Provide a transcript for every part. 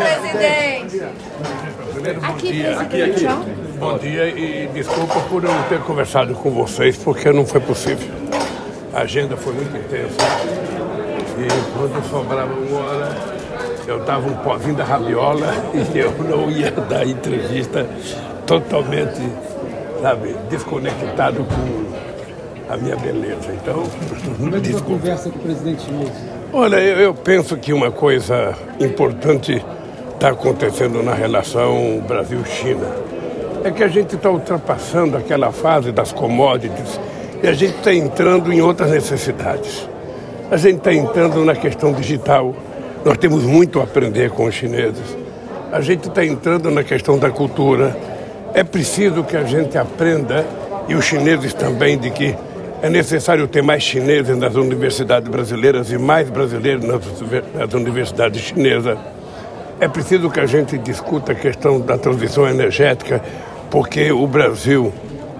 presidente. Bom dia. Aqui, aqui. Bom dia e desculpa por não ter conversado com vocês, porque não foi possível. A agenda foi muito intensa. E quando sobrava uma hora, eu estava um pozinho da rabiola e eu não ia dar entrevista totalmente, sabe, desconectado com a minha beleza. Então, Como é que foi a conversa com o presidente chinês? Olha, eu, eu penso que uma coisa importante está acontecendo na relação Brasil-China. É que a gente está ultrapassando aquela fase das commodities e a gente está entrando em outras necessidades. A gente está entrando na questão digital. Nós temos muito a aprender com os chineses. A gente está entrando na questão da cultura. É preciso que a gente aprenda, e os chineses também, de que é necessário ter mais chineses nas universidades brasileiras e mais brasileiros nas, universidades chinesas. É preciso que a gente discuta a questão da transição energética, porque o Brasil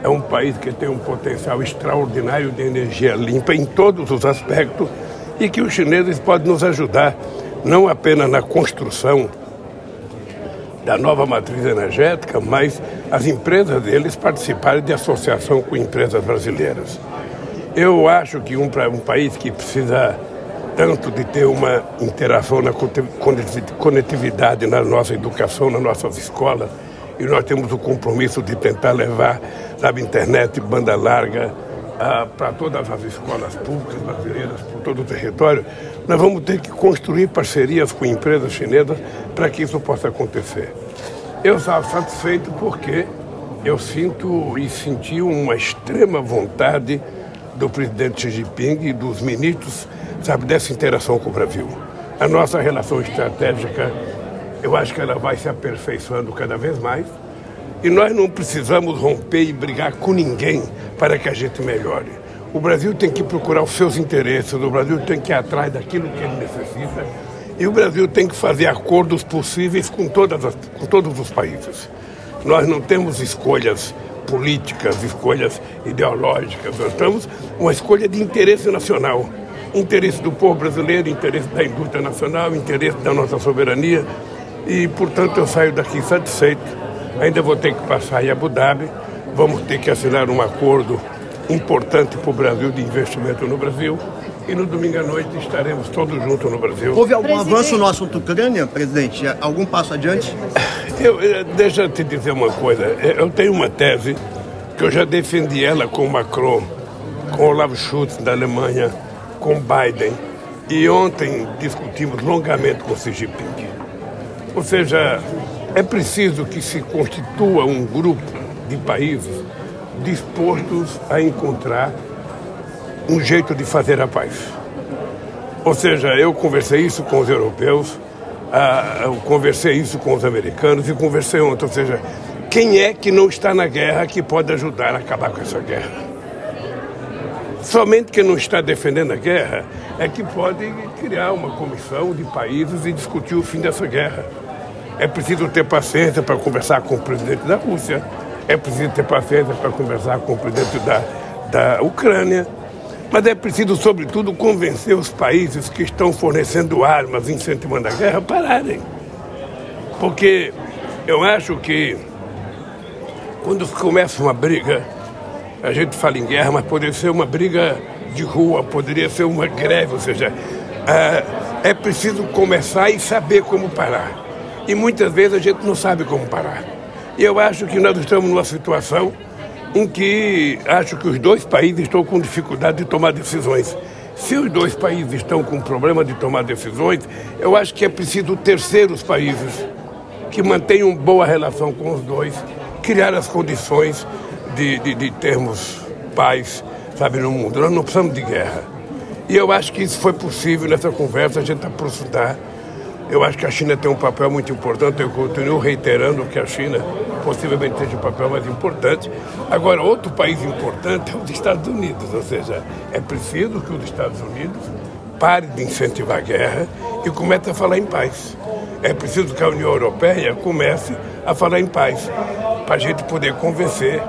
é um país que tem um potencial extraordinário de energia limpa em todos os aspectos e que os chineses podem nos ajudar, não apenas na construção da nova matriz energética, mas as empresas deles participarem de associação com empresas brasileiras. Eu acho que um, um país que precisa tanto de ter uma interação na conectividade na nossa educação, nas nossas escolas, e nós temos o compromisso de tentar levar, sabe, internet, banda larga, ah, para todas as escolas públicas brasileiras, por todo o território, nós vamos ter que construir parcerias com empresas chinesas para que isso possa acontecer. Eu estava satisfeito porque eu sinto e senti uma extrema vontade do presidente Xi Jinping e dos ministros, sabe, dessa interação com o Brasil. A nossa relação estratégica, eu acho que ela vai se aperfeiçoando cada vez mais. E nós não precisamos romper e brigar com ninguém para que a gente melhore. O Brasil tem que procurar os seus interesses, o Brasil tem que ir atrás daquilo que ele necessita. E o Brasil tem que fazer acordos possíveis com, todas as, com todos os países. Nós não temos escolhas políticas, escolhas ideológicas. Nós estamos uma escolha de interesse nacional. Interesse do povo brasileiro, interesse da indústria nacional, interesse da nossa soberania. E, portanto, eu saio daqui satisfeito. Ainda vou ter que passar em Abu Dhabi. Vamos ter que assinar um acordo importante para o Brasil de investimento no Brasil. E no domingo à noite estaremos todos juntos no Brasil. Houve algum presidente. avanço no assunto Ucrânia, presidente? Algum passo adiante? Eu, eu, deixa eu te dizer uma coisa. Eu tenho uma tese que eu já defendi ela com Macron, com Olaf Scholz da Alemanha, com Biden. E ontem discutimos longamente com Xi Jinping. Ou seja, é preciso que se constitua um grupo de países dispostos a encontrar um jeito de fazer a paz. Ou seja, eu conversei isso com os europeus, ah, eu conversei isso com os americanos e conversei ontem. Ou seja, quem é que não está na guerra que pode ajudar a acabar com essa guerra? Somente quem não está defendendo a guerra é que pode criar uma comissão de países e discutir o fim dessa guerra. É preciso ter paciência para conversar com o presidente da Rússia, é preciso ter paciência para conversar com o presidente da, da Ucrânia, mas é preciso, sobretudo, convencer os países que estão fornecendo armas, incentivando a guerra, a pararem. Porque eu acho que quando começa uma briga, a gente fala em guerra, mas poderia ser uma briga de rua, poderia ser uma greve, ou seja, é, é preciso começar e saber como parar. E muitas vezes a gente não sabe como parar. E eu acho que nós estamos numa situação em que acho que os dois países estão com dificuldade de tomar decisões. Se os dois países estão com problema de tomar decisões, eu acho que é preciso terceiros países que mantenham boa relação com os dois, criar as condições de, de, de termos paz, sabe, no mundo. Nós não precisamos de guerra. E eu acho que isso foi possível nessa conversa, a gente aprofundar eu acho que a China tem um papel muito importante, eu continuo reiterando que a China possivelmente seja o papel mais importante. Agora, outro país importante é os Estados Unidos, ou seja, é preciso que os Estados Unidos pare de incentivar a guerra e comece a falar em paz. É preciso que a União Europeia comece a falar em paz, para a gente poder convencer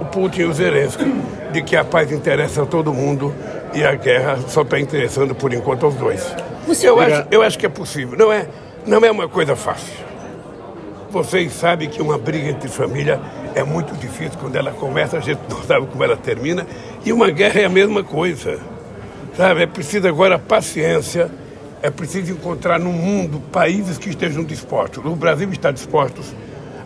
o Putin e o Zelensky de que a paz interessa a todo mundo e a guerra só está interessando por enquanto aos dois. Você eu, acho, eu acho que é possível. Não é, Não é uma coisa fácil. Vocês sabem que uma briga entre família é muito difícil. Quando ela começa, a gente não sabe como ela termina. E uma guerra é a mesma coisa. Sabe? É preciso agora paciência. É preciso encontrar no mundo países que estejam dispostos. O Brasil está disposto,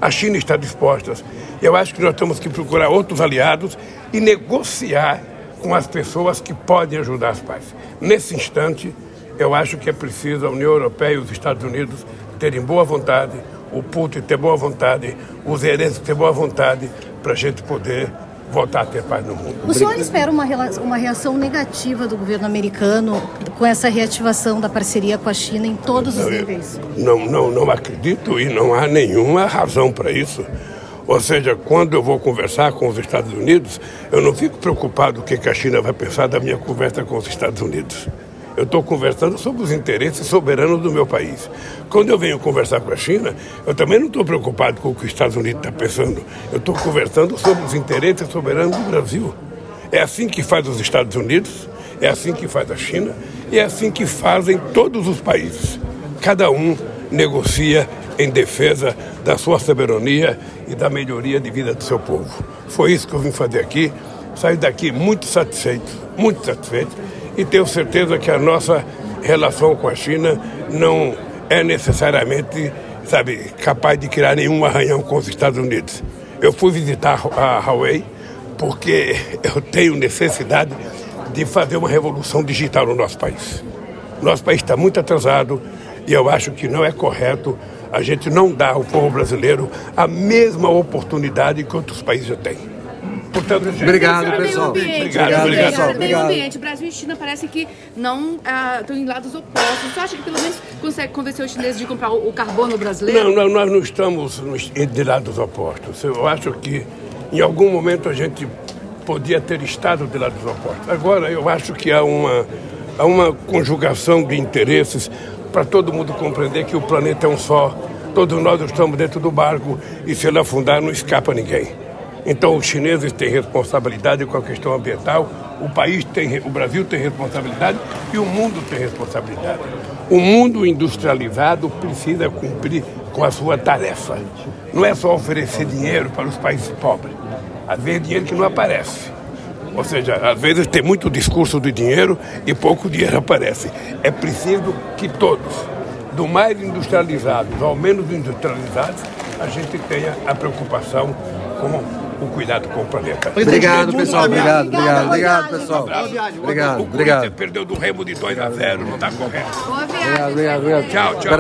a China está disposta. Eu acho que nós temos que procurar outros aliados e negociar com as pessoas que podem ajudar as pais. Nesse instante, eu acho que é preciso a União Europeia e os Estados Unidos terem boa vontade, o Putin ter boa vontade, os Zelensky ter boa vontade, para a gente poder voltar a ter paz no mundo. O senhor espera uma, uma reação negativa do governo americano com essa reativação da parceria com a China em todos os níveis? Não, não, não acredito e não há nenhuma razão para isso. Ou seja, quando eu vou conversar com os Estados Unidos, eu não fico preocupado o que a China vai pensar da minha conversa com os Estados Unidos. Eu estou conversando sobre os interesses soberanos do meu país. Quando eu venho conversar com a China, eu também não estou preocupado com o que os Estados Unidos está pensando. Eu estou conversando sobre os interesses soberanos do Brasil. É assim que faz os Estados Unidos, é assim que faz a China e é assim que fazem todos os países. Cada um negocia em defesa da sua soberania e da melhoria de vida do seu povo. Foi isso que eu vim fazer aqui. Saí daqui muito satisfeito, muito satisfeito e tenho certeza que a nossa relação com a China não é necessariamente, sabe, capaz de criar nenhum arranhão com os Estados Unidos. Eu fui visitar a Huawei porque eu tenho necessidade de fazer uma revolução digital no nosso país. Nosso país está muito atrasado e eu acho que não é correto a gente não dar ao povo brasileiro a mesma oportunidade que outros países já têm. Portanto, obrigado, pessoal. Obrigado, obrigado, pessoal. Meio ambiente. Brasil e China parece que não estão em lados opostos. Você acha que pelo menos consegue convencer os chineses de comprar o, carbono brasileiro? Não, não, nós não estamos de lados opostos. Eu acho que em algum momento a gente podia ter estado de lados opostos. Agora, eu acho que há uma, há uma conjugação de interesses para todo mundo compreender que o planeta é um só. Todos nós estamos dentro do barco e se ele afundar não escapa ninguém. Então os chineses têm responsabilidade com a questão ambiental, o país tem, o Brasil tem responsabilidade e o mundo tem responsabilidade. O mundo industrializado precisa cumprir com a sua tarefa. Não é só oferecer dinheiro para os países pobres. Às vezes dinheiro que não aparece. Ou seja, às vezes tem muito discurso de dinheiro e pouco dinheiro aparece. É preciso que todos, do mais industrializados ao menos industrializados, a gente tenha a preocupação com o cuidado com o planeta. Obrigado, pessoal. Obrigado, obrigado, obrigado, pessoal. Obrigado, obrigado. perdeu do Remo de 2 a 0, não está correto. Boa viagem. Obrigado, obrigado. Tchau, tchau.